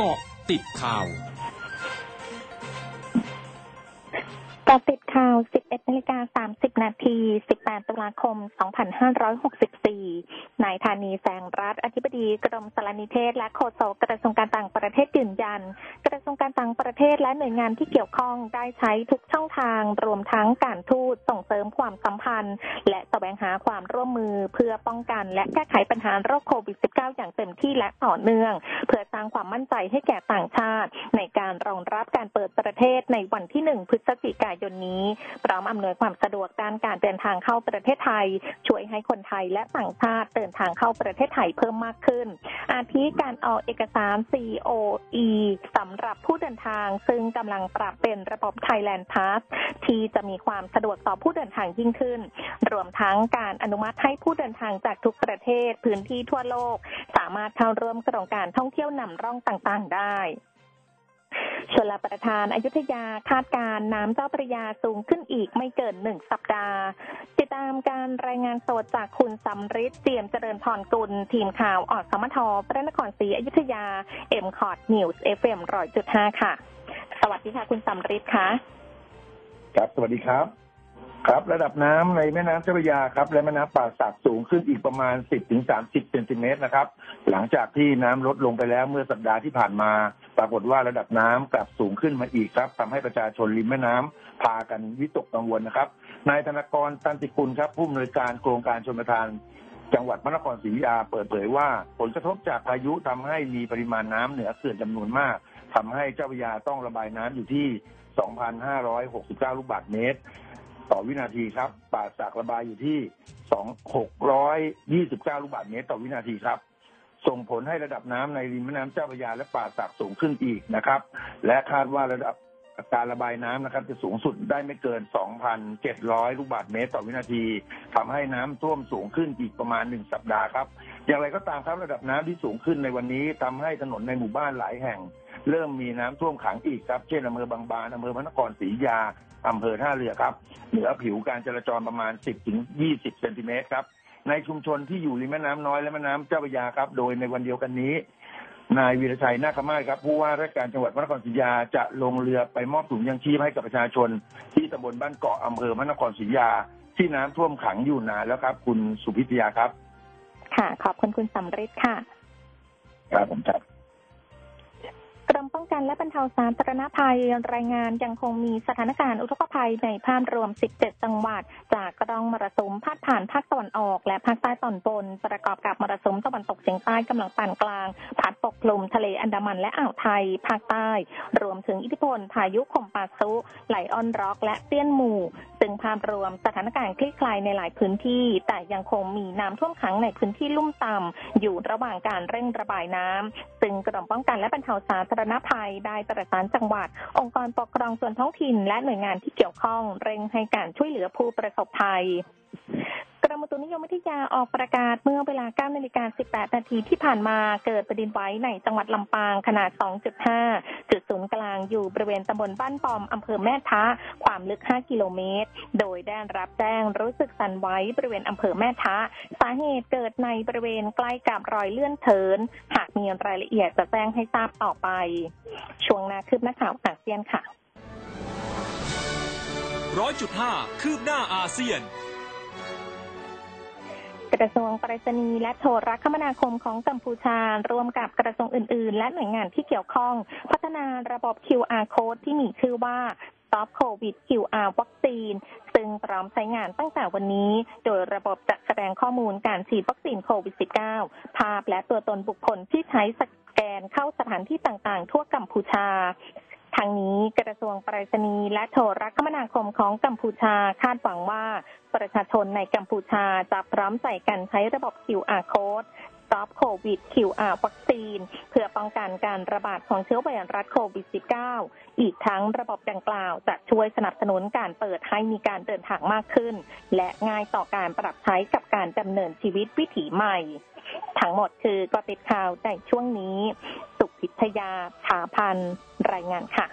เกาะติดข่าวกาะติดข่าว 11นาฬิกา30 นาที 18 ตุลาคม 2564 นายธานีแสงรัฐ อธิบดีกรมสารนิเทศ และโฆษกกระทรวงการต่างประเทศยืนยัน กระทรวงการต่างประเทศและหน่วยงานที่เกี่ยวข้องได้ใช้ทุกช่องทาง รวมทั้งการทูตส่งเสริมความสัมพันธ์ และแสวงหาความร่วมมือเพื่อป้องกัน และแก้ไขปัญหาโรคโควิด -19 อย่างเต็มที่และต่อเนื่อง เพื่อสร้างความมั่นใจให้แก่ต่างชาติ ในการรองรับการเปิดประเทศในวันที่ 1 พฤศจิกายนนี้พร้อมอำนวยความสะดวกด้านการเดินทางเข้าประเทศไทย ช่วยให้คนไทยและต่างชาติเดินทางเข้าประเทศไทยเพิ่มมากขึ้น อาทิการออกเอกสาร COE สำหรับผู้เดินทางซึ่งกำลังปรับเป็นระบบ Thailand Pass ที่จะมีความสะดวกต่อผู้เดินทางยิ่งขึ้น รวมทั้งการอนุมัติให้ผู้เดินทางจากทุกประเทศพื้นที่ทั่วโลก สามารถเข้าร่วมโครงการท่องเที่ยวนำร่องต่างๆ ได้ ชลประทานอยุธยาคาดการน้ำเจ้าพระยาสูงขึ้นอีกไม่เกินหนึ่งสัปดาห์ ติดตามการรายงานสดจากคุณสำริดเตรียมเจริญพรกุล ทีมข่าวออดสมทพระนครศรีอยุธยา MCOT News FM ร้อยจุดห้าค่ะ สวัสดีค่ะ คุณสำริดค่ะครับสวัสดีครับ ครับ ระดับน้ำในแม่น้ำเจ้าพระยาครับ และแม่น้ำป่าสักสูงขึ้นอีกประมาณ 10ถึง30เซนติเมตรนะครับ หลังจากที่น้ำลดลงไปแล้วเมื่อสัปดาห์ที่ผ่านมา ปรากฏว่าระดับน้ำกลับสูงขึ้นมาอีกครับทำให้ประชาชนริมแม่น้ำพากันวิตกกังวลนะครับนายธนกรตันติคุณครับ ผู้อำนวยการโครงการชนประทาน จังหวัดพระนครศรีอยุธยาเปิดเผยว่า ผลกระทบจากพายุทำให้มีปริมาณน้ำเหนือเขื่อนจำนวนมากทำให้เจ้าพยาต้องระบายน้ำอยู่ที่ 2,569 ลูกบาศก์เมตร ต่อวินาทีครับป่าสักระบายอยู่ที่ 2,629 ลูกบาศก์เมตร ต่อวินาทีครับ ส่งผลให้ระดับน้ำในริมแม่น้ำเจ้าพระยาและป่าสักสูงขึ้นอีกนะครับ และคาดว่าระดับการระบายน้ำนะครับ จะสูงสุดได้ไม่เกิน 2,700 ลูกบาศก์เมตรต่อวินาทีทำให้น้ำท่วมสูงขึ้นอีกประมาณหนึ่งสัปดาห์ครับ อย่างไรก็ตามครับระดับน้ำที่สูงขึ้นในวันนี้ทำให้ถนนในหมู่บ้านหลายแห่ง เริ่มมีน้ำท่วมขังอีกครับ เช่นอำเภอบางบานอำเภอพระนครศรียาอำเภอท่าเรือครับ เหนือผิวการจราจรประมาณ 10ถึง20 เซนติเมตรครับ ในชุมชนที่อยู่ริมแม่น้ำน้อยและแม่น้ำเจ้าพระยาครับ โดยในวันเดียวกันนี้ นายวีรชัยนาคมาศครับผู้ว่าราชการจังหวัดพระนครศรีอยุธยาจะลงเรือไปมอบถุงยังชีพให้กับประชาชน ที่ตำบลบ้านเกาะอำเภอพระนครศรีอยุธยา ที่น้ำท่วมขังอยู่นานแล้วครับ คุณสุพิทยาครับค่ะ ขอบคุณคุณสำริดค่ะ ครับผมครับก รมป้องกันและบรรเทาสาธารณภัยรายงานยังคงมีสถานการณ์อุทกภัยในภาพรวม 17 จังหวัด จากกระดองมรสุมพาดผ่านภาคตะวันออกและภาคใต้ตอนบน ประกอบกับมรสุมตะวันตกเฉียงใต้กำลังปานกลาง พัดปกคลุมทะเลอันดามันและอ่าวไทย ภาคใต้ รวมถึงอิทธิพลพายุคมปาซุไหลออนร็อก และเตี้ยนหมู่ซึ่งภาพรวมสถานการณ์คลี่คลายในหลายพื้นที่ แต่ยังคงมีน้ำท่วมขังในพื้นที่ลุ่มต่ำอยู่ระหว่างการเร่งระบายน้ำซึ่งกรมป้องกันและบรรเทาสาธารณภัยได้ประสานจังหวัด องค์กรปกครองส่วนท้องถิ่น และหน่วยงานที่เกี่ยวข้องเร่งให้การช่วยเหลือผู้ประสบภัย รมตุนิยมวิทยาออกประกาศเมื่อเวลา9นาฬิกา18 นาทีที่ผ่านมาเกิดแผ่นดินไหวในจังหวัดลำปางขนาด 2.5 จุดศูนย์กลางอยู่บริเวณตำบลบ้านปอมอำเภอแม่ทะ ความลึก 5 กิโลเมตร โดยได้รับแจ้งรู้สึกสั่นไหวบริเวณอำเภอแม่ทะ สาเหตุเกิดในบริเวณใกล้กับรอยเลื่อนเทิน หากมีรายละเอียดจะแจ้งให้ทราบต่อไป ช่วงหน้าคืบหน้าข่าวอาเซียนค่ะร้อยจุดห้าคืบหน้าอาเซียน กระทรวงไปรษณีย์และโทรคมนาคมของกัมพูชา ร่วมกับกระทรวงอื่น ๆ และหน่วยงานที่เกี่ยวข้อง พัฒนาระบบ QR code ที่มีชื่อว่า Stop COVID QR วัคซีนซึ่งพร้อมใช้งานตั้งแต่วันนี้ โดยระบบจะแสดงข้อมูลการฉีดวัคซีนโควิด -19 ภาพและตัวตนบุคคลที่ใช้สแกนเข้าสถานที่ต่างๆ ทั่วกัมพูชา ทางนี้กระทรวงไปรษณีย์และโทรคมนาคมของกัมพูชาคาดหวังว่าประชาชนในกัมพูชาจะพร้อมใจกันใช้ระบบ QR code Stop COVID QR วัคซีน เพื่อป้องกันการระบาดของเชื้อไวรัสโควิด -19 อีกทั้งระบบดังกล่าวจะช่วยสนับสนุนการเปิดให้มีการเดินทางมากขึ้น และง่ายต่อการปรับใช้กับการดำเนินชีวิตวิถีใหม่ ทั้งหมดคือกอติดข่าวในช่วงนี้ พิทยาถาพันธ์รายงานค่ะ